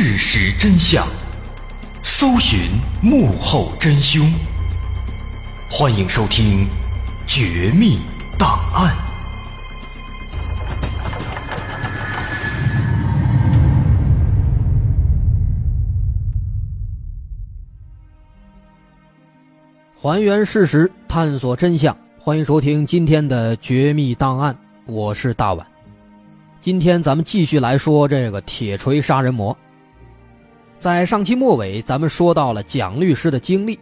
事实真相，搜寻幕后真凶。欢迎收听《绝密档案》，还原事实，探索真相。欢迎收听今天的《绝密档案》，我是大碗。今天咱们继续来说这个铁锤杀人魔。在上期末尾，咱们说到了蒋律师的经历，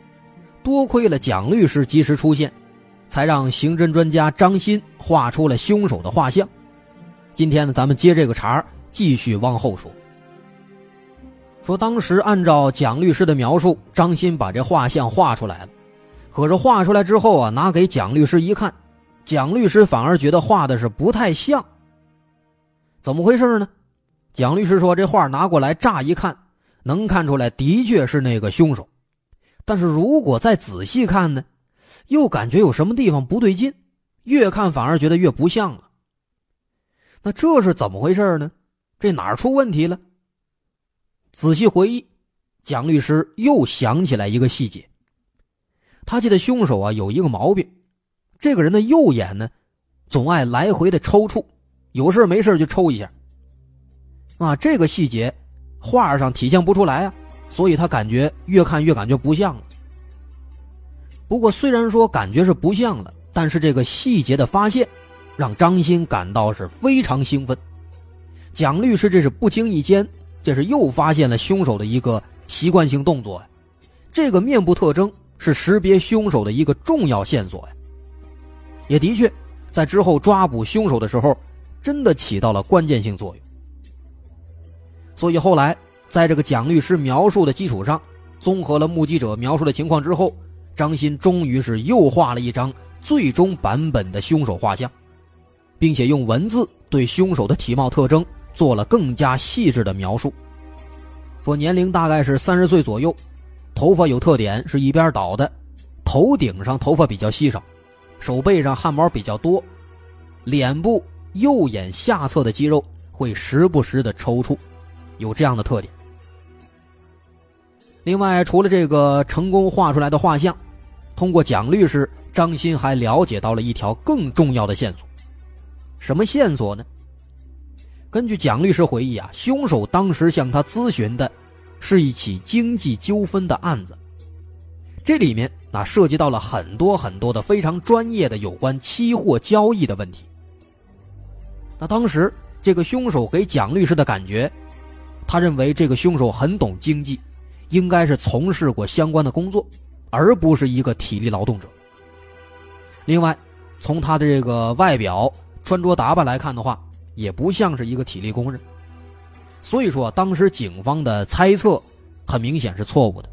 多亏了蒋律师及时出现，才让刑侦专家张鑫画出了凶手的画像。今天呢，咱们接这个茬儿继续往后说。说当时按照蒋律师的描述，张鑫把这画像画出来了，可是画出来之后啊，拿给蒋律师一看，蒋律师反而觉得画的是不太像。怎么回事呢？蒋律师说：“这画拿过来，乍一看，能看出来的确是那个凶手，但是如果再仔细看呢，又感觉有什么地方不对劲，越看反而觉得越不像了。那这是怎么回事呢？这哪儿出问题了？仔细回忆，蒋律师又想起来一个细节。他记得凶手啊有一个毛病，这个人的右眼呢，总爱来回的抽搐。”有事没事就抽一下，啊，这个细节画上体现不出来啊，所以他感觉越看越感觉不像了。不过虽然说感觉是不像了，但是这个细节的发现，让张鑫感到是非常兴奋。蒋律师这是不经意间，这是又发现了凶手的一个习惯性动作呀，这个面部特征是识别凶手的一个重要线索呀。也的确，在之后抓捕凶手的时候。真的起到了关键性作用，所以后来在这个蒋律师描述的基础上，综合了目击者描述的情况之后，张鑫终于是又画了一张最终版本的凶手画像，并且用文字对凶手的体貌特征做了更加细致的描述。说年龄大概是三十岁左右，头发有特点是一边倒的，头顶上头发比较稀少，手背上汗毛比较多，脸部。右眼下侧的肌肉会时不时的抽搐，有这样的特点。另外，除了这个成功画出来的画像，通过蒋律师，张鑫还了解到了一条更重要的线索。什么线索呢？根据蒋律师回忆啊，凶手当时向他咨询的，是一起经济纠纷的案子。这里面啊，涉及到了很多很多的非常专业的有关期货交易的问题。那当时这个凶手给蒋律师的感觉，他认为这个凶手很懂经济，应该是从事过相关的工作，而不是一个体力劳动者。另外，从他的这个外表、穿着打扮来看的话，也不像是一个体力工人。所以说，当时警方的猜测很明显是错误的。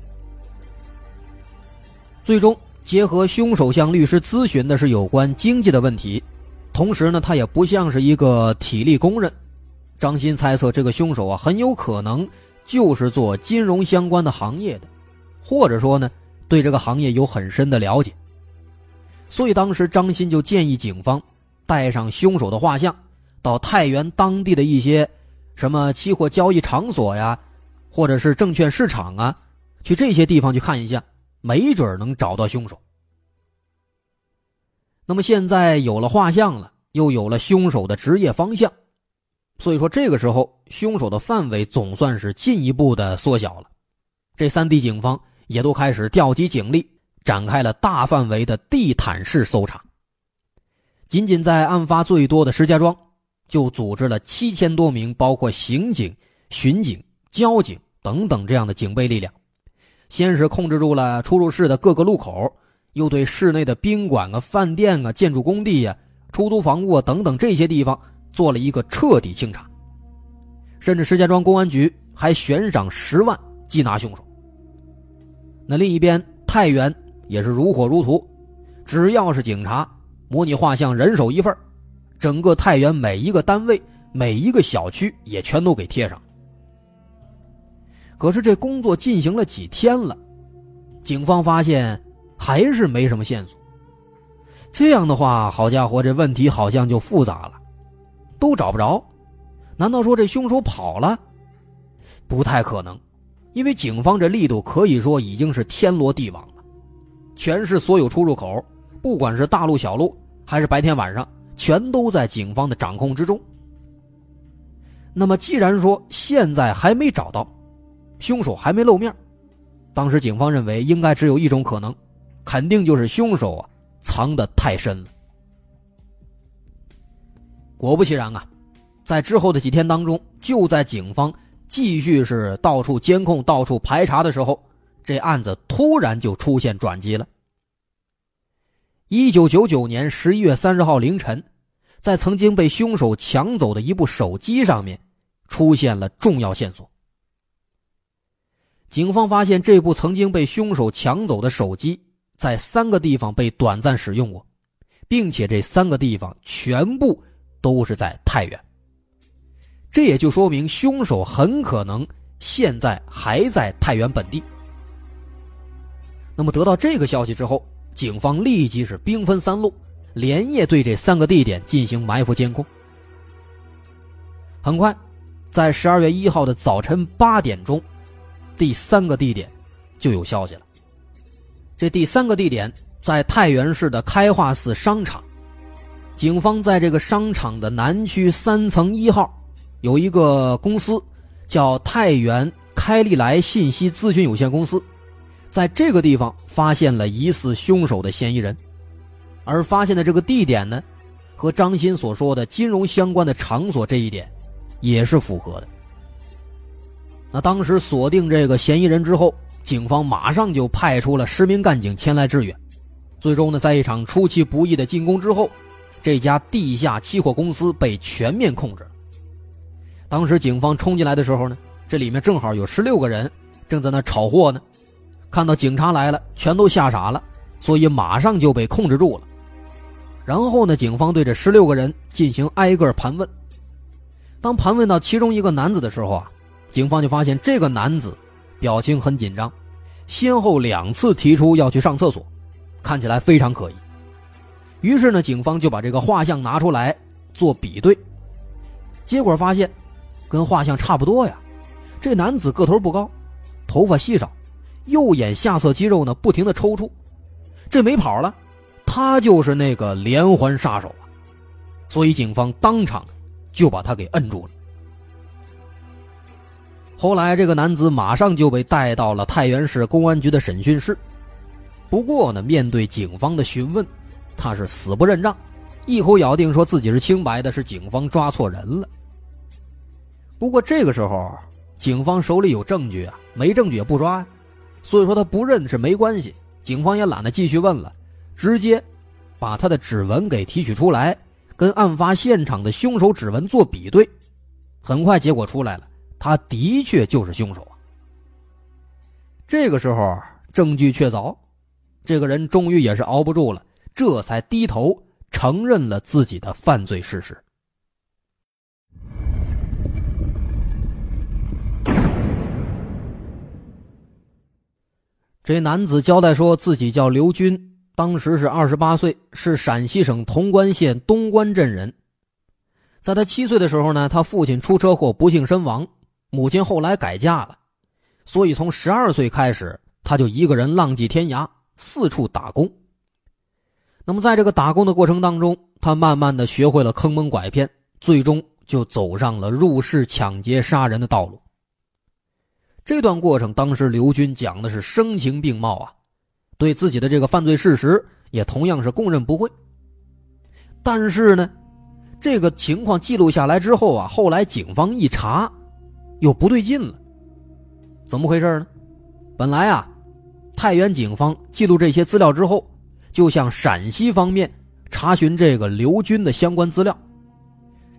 最终，结合凶手向律师咨询的是有关经济的问题。同时呢，他也不像是一个体力工人。张鑫猜测，这个凶手啊，很有可能就是做金融相关的行业的，或者说呢，对这个行业有很深的了解。所以当时张鑫就建议警方带上凶手的画像，到太原当地的一些什么期货交易场所呀，或者是证券市场啊，去这些地方去看一下，没准能找到凶手。那么现在有了画像了，又有了凶手的职业方向，所以说这个时候凶手的范围总算是进一步的缩小了。这三地警方也都开始调集警力，展开了大范围的地毯式搜查。仅仅在案发最多的石家庄，就组织了七千多名，包括刑警、巡警、交警等等这样的警备力量，先是控制住了出入市的各个路口。又对市内的宾馆啊、饭店啊、建筑工地呀、出租房屋啊等等这些地方做了一个彻底清查，甚至石家庄公安局还悬赏十万缉拿凶手。那另一边太原也是如火如荼，只要是警察，模拟画像人手一份整个太原每一个单位、每一个小区也全都给贴上。可是这工作进行了几天了，警方发现。还是没什么线索。这样的话，好家伙，这问题好像就复杂了，都找不着。难道说这凶手跑了？不太可能，因为警方这力度可以说已经是天罗地网了，全市所有出入口，不管是大路小路还是白天晚上，全都在警方的掌控之中。那么，既然说现在还没找到凶手，还没露面，当时警方认为应该只有一种可能，肯定就是凶手啊藏得太深了。果不其然啊，在之后的几天当中，就在警方继续是到处监控、到处排查的时候，这案子突然就出现转机了。一九九九年十一月三十号凌晨。在曾经被凶手抢走的一部手机上面，出现了重要线索。警方发现这部曾经被凶手抢走的手机，在三个地方被短暂使用过，并且这三个地方全部都是在太原。这也就说明凶手很可能现在还在太原本地。那么得到这个消息之后，警方立即是兵分三路。连夜对这三个地点进行埋伏监控。很快，在十二月一号的早晨八点钟，第三个地点就有消息了。这第三个地点在太原市的开化寺商场，警方在这个商场的南区三层一号有一个公司，叫太原开利来信息咨询有限公司，在这个地方发现了疑似凶手的嫌疑人。而发现的这个地点呢，和张鑫所说的金融相关的场所这一点，也是符合的。那当时锁定这个嫌疑人之后，警方马上就派出了十名干警前来支援。最终呢，在一场出其不意的进攻之后，这家地下期货公司被全面控制。当时警方冲进来的时候呢，这里面正好有十六个人正在那炒货呢，看到警察来了，全都吓傻了，所以马上就被控制住了。然后呢？警方对这十六个人进行挨个盘问。当盘问到其中一个男子的时候啊，警方就发现这个男子表情很紧张，先后两次提出要去上厕所，看起来非常可疑。于是呢，警方就把这个画像拿出来做比对，结果发现跟画像差不多呀。这男子个头不高，头发稀少，右眼下侧肌肉呢不停的抽搐，这没跑了。他就是那个连环杀手啊，所以警方当场就把他给摁住了。后来，这个男子马上就被带到了太原市公安局的审讯室。不过呢，面对警方的询问，他是死不认账，一口咬定说自己是清白的，是警方抓错人了。不过这个时候，警方手里有证据啊，没证据也不抓呀，所以说他不认是没关系，警方也懒得继续问了。直接把他的指纹给提取出来，跟案发现场的凶手指纹做比对，很快结果出来了，他的确就是凶手啊。这个时候证据确凿，这个人终于也是熬不住了，这才低头承认了自己的犯罪事实。这男子交代说自己叫刘军。当时是二十八岁，是陕西省潼关县东关镇人。在他七岁的时候呢，他父亲出车祸不幸身亡，母亲后来改嫁了，所以从十二岁开始，他就一个人浪迹天涯，四处打工。那么在这个打工的过程当中，他慢慢的学会了坑蒙拐骗，最终就走上了入室抢劫杀人的道路。这段过程，当时刘军讲的是声情并茂啊。对自己的这个犯罪事实也同样是供认不讳。但是呢，这个情况记录下来之后啊，后来警方一查，又不对劲了。怎么回事呢？本来啊，太原警方记录这些资料之后，就向陕西方面查询这个刘军的相关资料。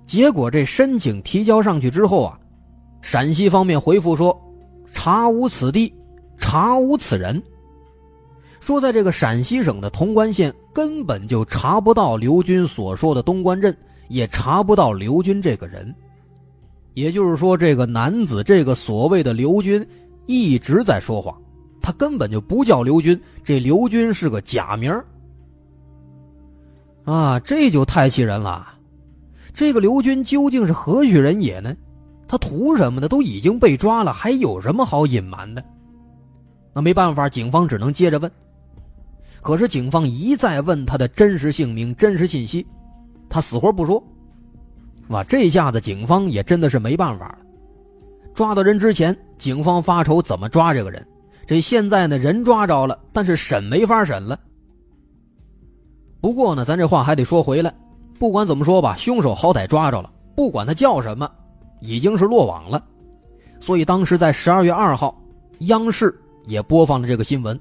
结果这申请提交上去之后啊，陕西方面回复说：“查无此地，查无此人。”说，在这个陕西省的潼关县根本就查不到刘军所说的东关镇，也查不到刘军这个人。也就是说，这个男子，这个所谓的刘军，一直在说谎，他根本就不叫刘军，这刘军是个假名啊，这就太气人了。这个刘军究竟是何许人也呢？他图什么呢？都已经被抓了，还有什么好隐瞒的？那没办法，警方只能接着问。可是警方一再问他的真实姓名、真实信息，他死活不说。哇，这下子警方也真的是没办法了。抓到人之前，警方发愁怎么抓这个人。这现在呢，人抓着了，但是审没法审了。不过呢，咱这话还得说回来，不管怎么说吧，凶手好歹抓着了，不管他叫什么，已经是落网了。所以当时在十二月二号，央视也播放了这个新闻，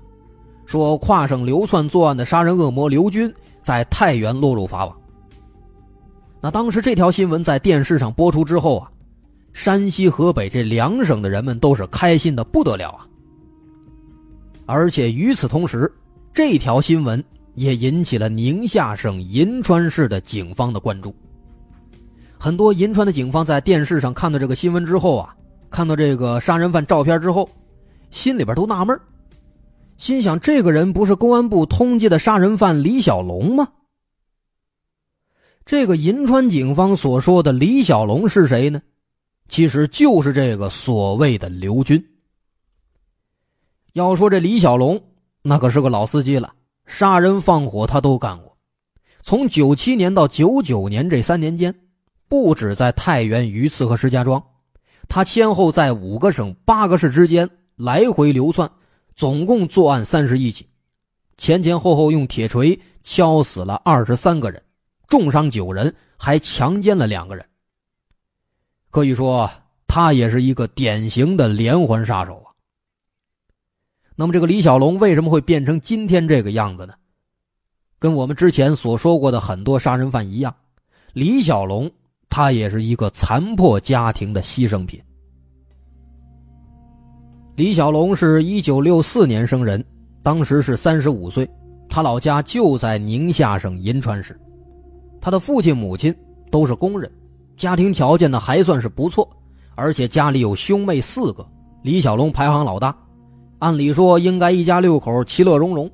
说跨省流窜作案的杀人恶魔刘军在太原落入法网。那当时这条新闻在电视上播出之后啊，山西、河北这两省的人们都是开心的不得了啊。而且与此同时，这条新闻。也引起了宁夏省银川市的警方的关注。很多银川的警方在电视上看到这个新闻之后啊，看到这个杀人犯照片之后，心里边都纳闷心想：这个人不是公安部通缉的杀人犯李小龙吗？这个银川警方所说的李小龙是谁呢？其实就是这个所谓的刘军。要说这李小龙，那可是个老司机了。杀人放火他都干过，从九七年到九九年这三年间，不止在太原、榆次和石家庄，他先后在五个省、八个市之间来回流窜，总共作案三十一起，前前后后用铁锤敲死了二十三个人，重伤九人，还强奸了两个人。可以说，他也是一个典型的连环杀手。那么，这个李小龙为什么会变成今天这个样子呢？跟我们之前所说过的很多杀人犯一样，李小龙他也是一个残破家庭的牺牲品。李小龙是一九六四年生人，当时是三十五岁，他老家就在宁夏省银川市，他的父亲母亲都是工人，家庭条件呢还算是不错，而且家里有兄妹四个，李小龙排行老大。按理说应该一家六口其乐融融，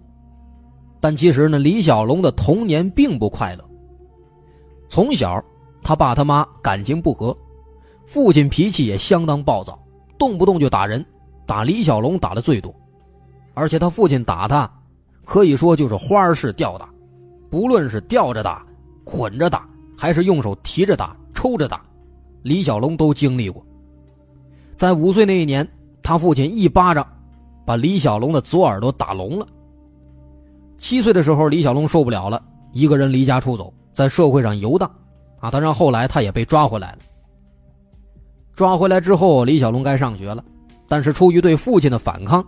但其实呢，李小龙的童年并不快乐。从小，他爸他妈感情不和，父亲脾气也相当暴躁，动不动就打人，打李小龙打的最多。而且他父亲打他，可以说就是花式吊打，不论是吊着打、捆着打，还是用手提着打、抽着打，李小龙都经历过。在五岁那一年，他父亲一巴掌。把李小龙的左耳朵打聋了。七岁的时候，李小龙受不了了，一个人离家出走，在社会上游荡。啊，当然后来他也被抓回来了。抓回来之后，李小龙该上学了，但是出于对父亲的反抗，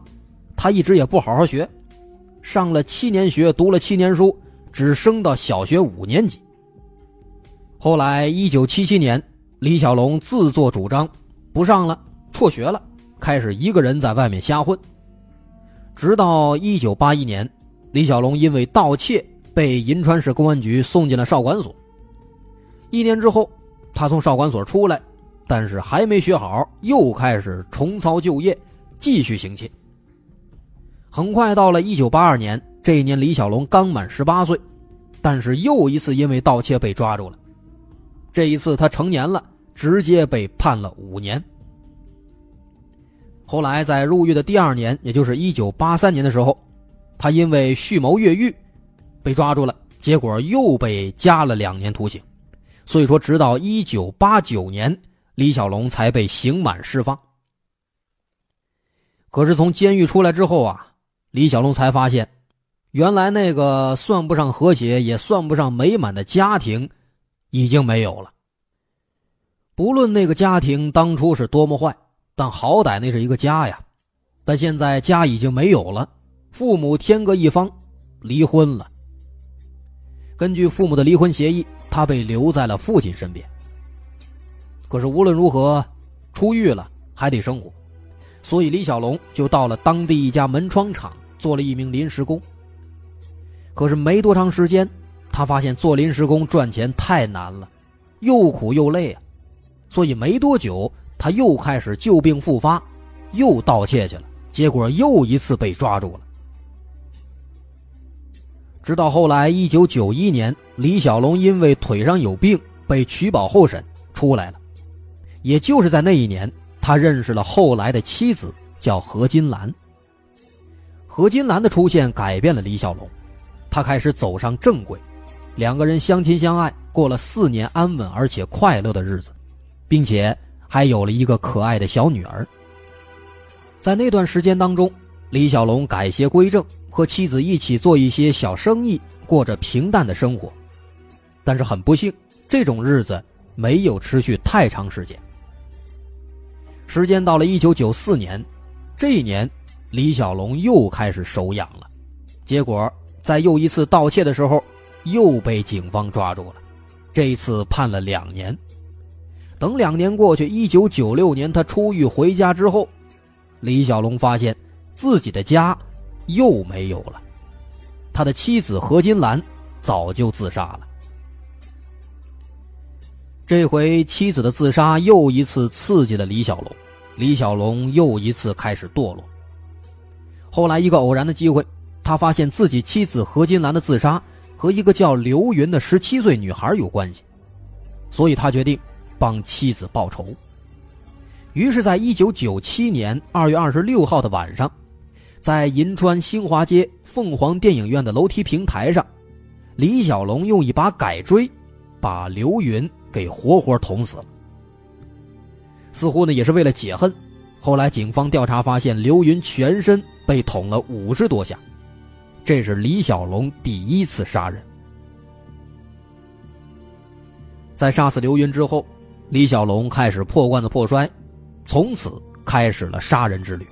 他一直也不好好学，上了七年学，读了七年书，只升到小学五年级。后来，一九七七年，李小龙自作主张不上了，辍学了，开始一个人在外面瞎混。直到一九八一年，李小龙因为盗窃被银川市公安局送进了少管所。一年之后，他从少管所出来，但是还没学好，又开始重操旧业，继续行窃。很快到了一九八二年，这一年李小龙刚满十八岁，但是又一次因为盗窃被抓住了。这一次他成年了，直接被判了五年。后来在入狱的第二年，也就是一九八三年的时候，他因为蓄谋越狱，被抓住了，结果又被加了两年徒刑。所以说，直到一九八九年，李小龙才被刑满释放。可是从监狱出来之后啊，李小龙才发现，原来那个算不上和谐，也算不上美满的家庭，已经没有了。不论那个家庭当初是多么坏。但好歹那是一个家呀，但现在家已经没有了，父母天各一方，离婚了。根据父母的离婚协议，他被留在了父亲身边。可是无论如何，出狱了还得生活，所以李小龙就到了当地一家门窗厂做了一名临时工。可是没多长时间，他发现做临时工赚钱太难了，又苦又累啊，所以没多久。他又开始旧病复发，又盗窃去了，结果又一次被抓住了。直到后来，一九九一年，李小龙因为腿上有病被取保候审出来了，也就是在那一年，他认识了后来的妻子，叫何金兰。何金兰的出现改变了李小龙，他开始走上正轨，两个人相亲相爱，过了四年安稳而且快乐的日子，并且还有了一个可爱的小女儿。在那段时间当中，李小龙改邪归正，和妻子一起做一些小生意，过着平淡的生活。但是很不幸，这种日子没有持续太长时间。时间到了一九九四年，这一年，李小龙又开始手痒了，结果在又一次盗窃的时候，又被警方抓住了。这一次判了两年。等两年过去，一九九六年他出狱回家之后，李小龙发现自己的家又没有了，他的妻子何金兰早就自杀了。这回妻子的自杀又一次刺激了李小龙，李小龙又一次开始堕落。后来一个偶然的机会，他发现自己妻子何金兰的自杀和一个叫刘云的十七岁女孩有关系，所以他决定帮妻子报仇。于是，在一九九七年二月二十六号的晚上，在银川新华街凤凰电影院的楼梯平台上，李小龙用一把改锥把刘云。给活活捅死了，似乎呢也是为了解恨。后来警方调查发现，刘云全身被捅了五十多下，这是李小龙第一次杀人。在杀死刘云之后，李小龙开始破罐子破摔，从此开始了杀人之旅。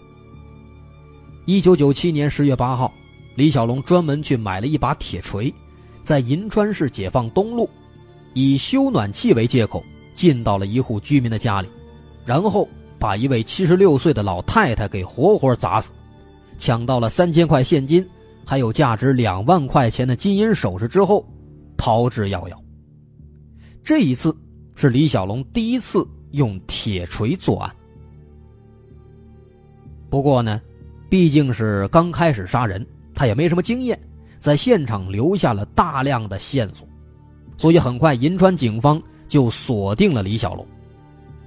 一九九七年十月八号，李小龙专门去买了一把铁锤，在银川市解放东路。以修暖气为借口，进到了一户居民的家里，然后把一位七十六岁的老太太给活活砸死，抢到了三千块现金，还有价值两万块钱的金银首饰之后，逃之夭夭。这一次是李小龙第一次用铁锤作案。不过呢，毕竟是刚开始杀人，他也没什么经验，在现场留下了大量的线索。所以很快，银川警方就锁定了李小龙，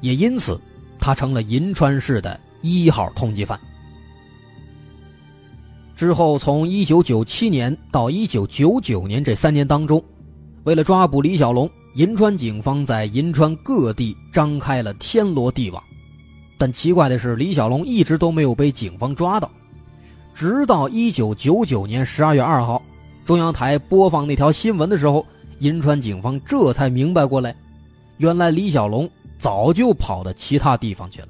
也因此，他成了银川市的一号通缉犯。之后，从一九九七年到一九九九年这三年当中，为了抓捕李小龙，银川警方在银川各地张开了天罗地网。但奇怪的是，李小龙一直都没有被警方抓到，直到一九九九年十二月二号，中央台播放那条新闻的时候。银川警方这才明白过来，原来李小龙早就跑到其他地方去了。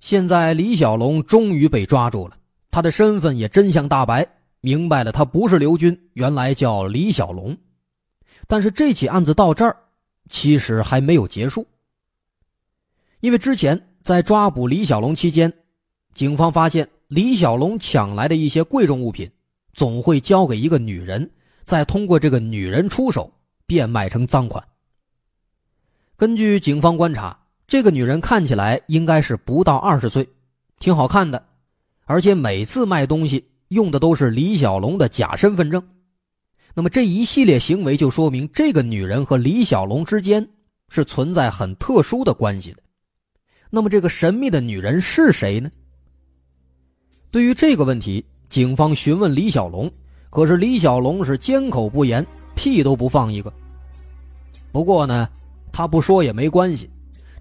现在李小龙终于被抓住了，他的身份也真相大白，明白了他不是刘军，原来叫李小龙。但是这起案子到这儿，其实还没有结束，因为之前在抓捕李小龙期间。警方发现李小龙抢来的一些贵重物品，总会交给一个女人，再通过这个女人出手变卖成赃款。根据警方观察，这个女人看起来应该是不到二十岁，挺好看的，而且每次卖东西用的都是李小龙的假身份证。那么这一系列行为就说明这个女人和李小龙之间是存在很特殊的关系的。那么这个神秘的女人是谁呢？对于这个问题，警方询问李小龙，可是李小龙是缄口不言，屁都不放一个。不过呢，他不说也没关系，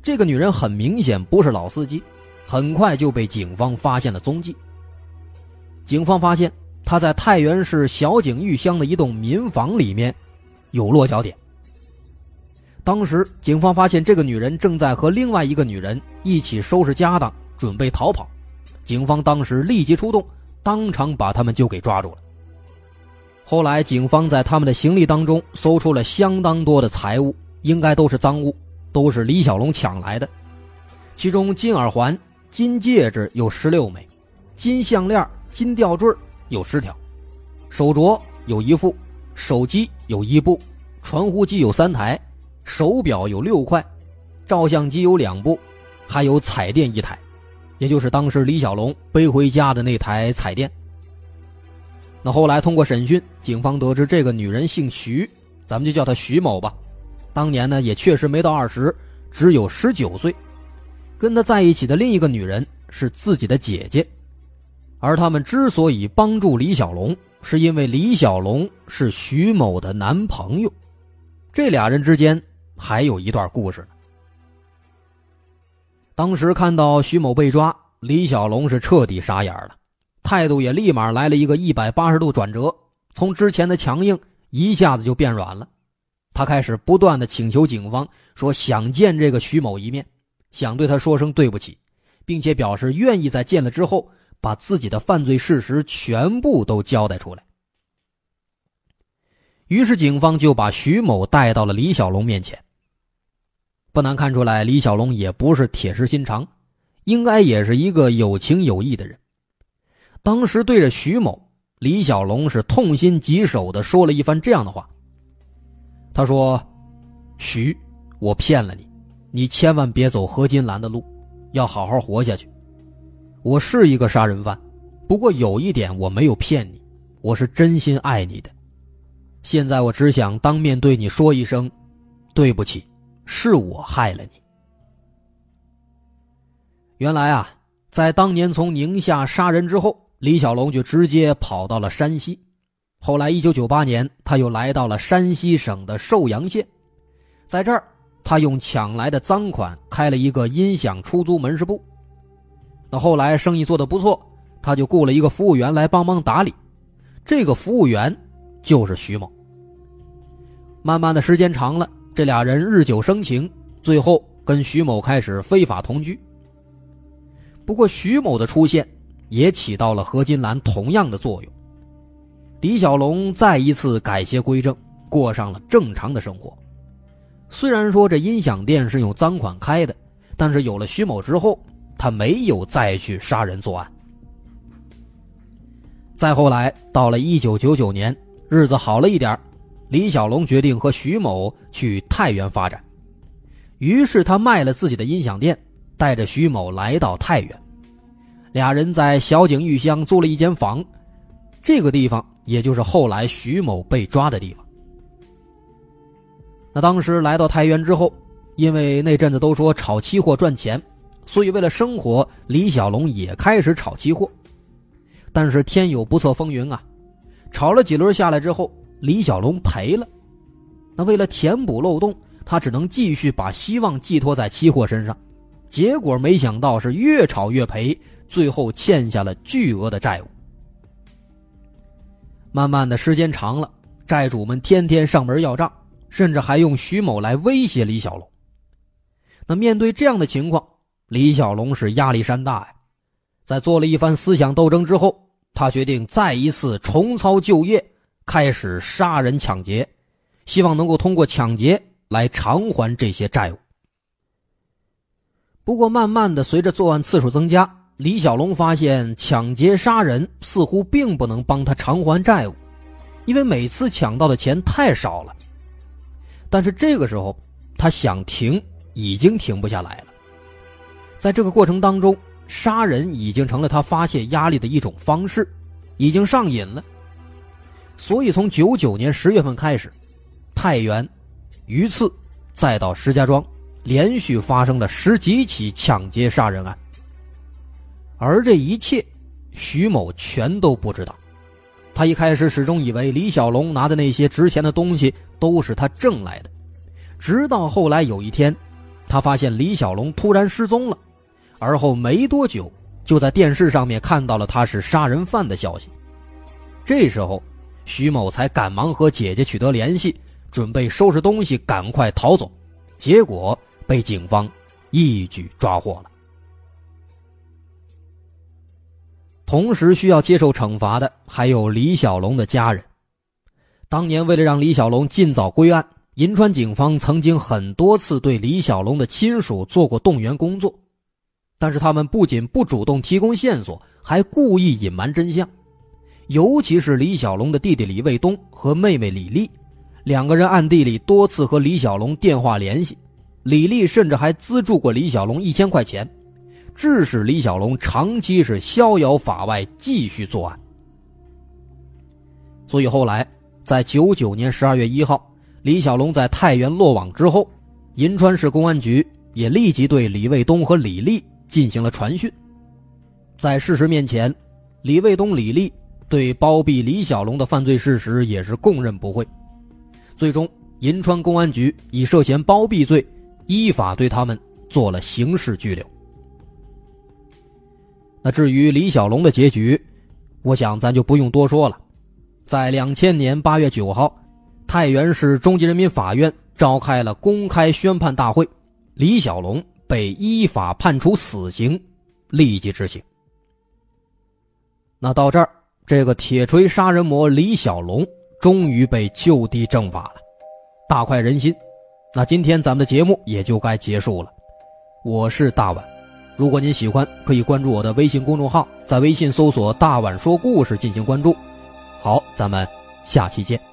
这个女人很明显不是老司机，很快就被警方发现了踪迹。警方发现他在太原市小井峪乡的一栋民房里面有落脚点。当时警方发现这个女人正在和另外一个女人一起收拾家当，准备逃跑。警方当时立即出动，当场把他们就给抓住了。后来，警方在他们的行李当中搜出了相当多的财物，应该都是赃物，都是李小龙抢来的。其中，金耳环、金戒指有十六枚，金项链、金吊坠有十条，手镯有一副，手机有一部，传呼机有三台，手表有六块，照相机有两部，还有彩电一台。也就是当时李小龙背回家的那台彩电。那后来通过审讯，警方得知这个女人姓徐，咱们就叫她徐某吧。当年呢也确实没到二十，只有十九岁。跟他在一起的另一个女人是自己的姐姐，而他们之所以帮助李小龙，是因为李小龙是徐某的男朋友。这俩人之间还有一段故事呢。当时看到徐某被抓，李小龙是彻底傻眼了。态度也立马来了一个一百八十度转折，从之前的强硬一下子就变软了。他开始不断的请求警方说想见这个徐某一面，想对他说声对不起，并且表示愿意在见了之后把自己的犯罪事实全部都交代出来。于是警方就把徐某带到了李小龙面前。不难看出来，李小龙也不是铁石心肠，应该也是一个有情有义的人。当时对着徐某，李小龙是痛心疾首的说了一番这样的话。他说：“徐，我骗了你，你千万别走何金兰的路，要好好活下去。我是一个杀人犯，不过有一点我没有骗你，我是真心爱你的。现在我只想当面对你说一声，对不起，是我害了你。原来啊，在当年从宁夏杀人之后。”李小龙就直接跑到了山西，后来一九九八年，他又来到了山西省的寿阳县，在这儿，他用抢来的赃款开了一个音响出租门市部。那后来生意做得不错，他就雇了一个服务员来帮忙打理，这个服务员就是徐某。慢慢的时间长了，这俩人日久生情，最后跟徐某开始非法同居。不过徐某的出现。也起到了何金兰同样的作用。李小龙再一次改邪归正，过上了正常的生活。虽然说这音响店是用赃款开的，但是有了徐某之后，他没有再去杀人作案。再后来，到了一九九九年，日子好了一点，李小龙决定和徐某去太原发展，于是他卖了自己的音响店，带着徐某来到太原。俩人在小井玉乡租了一间房，这个地方也就是后来徐某被抓的地方。那当时来到太原之后，因为那阵子都说炒期货赚钱，所以为了生活，李小龙也开始炒期货。但是天有不测风云啊，炒了几轮下来之后，李小龙赔了。那为了填补漏洞，他只能继续把希望寄托在期货身上，结果没想到是越炒越赔。最后欠下了巨额的债务。慢慢的时间长了，债主们天天上门要账，甚至还用徐某来威胁李小龙。那面对这样的情况，李小龙是压力山大呀。在做了一番思想斗争之后，他决定再一次重操旧业，开始杀人抢劫，希望能够通过抢劫来偿还这些债务。不过，慢慢的随着作案次数增加，李小龙发现抢劫杀人似乎并不能帮他偿还债务，因为每次抢到的钱太少了。但是这个时候，他想停已经停不下来了。在这个过程当中，杀人已经成了他发泄压力的一种方式，已经上瘾了。所以从九九年十月份开始，太原、榆次，再到石家庄，连续发生了十几起抢劫杀人案。而这一切，徐某全都不知道。他一开始始终以为李小龙拿的那些值钱的东西都是他挣来的，直到后来有一天，他发现李小龙突然失踪了，而后没多久就在电视上面看到了他是杀人犯的消息。这时候，徐某才赶忙和姐姐取得联系，准备收拾东西赶快逃走，结果被警方一举抓获了。同时需要接受惩罚的还有李小龙的家人。当年为了让李小龙尽早归案，银川警方曾经很多次对李小龙的亲属做过动员工作，但是他们不仅不主动提供线索，还故意隐瞒真相。尤其是李小龙的弟弟李卫东和妹妹李丽，两个人暗地里多次和李小龙电话联系，李丽甚至还资助过李小龙一千块钱。致使李小龙长期是逍遥法外，继续作案。所以后来在九九年十二月一号，李小龙在太原落网之后，银川市公安局也立即对李卫东和李丽进行了传讯。在事实面前，李卫东、李丽对包庇李小龙的犯罪事实也是供认不讳。最终，银川公安局以涉嫌包庇罪，依法对他们做了刑事拘留。那至于李小龙的结局，我想咱就不用多说了。在两千年八月九号，太原市中级人民法院召开了公开宣判大会，李小龙被依法判处死刑，立即执行。那到这儿，这个铁锤杀人魔李小龙终于被就地正法了，大快人心。那今天咱们的节目也就该结束了。我是大碗。如果您喜欢，可以关注我的微信公众号，在微信搜索“大碗说故事”进行关注。好，咱们下期见。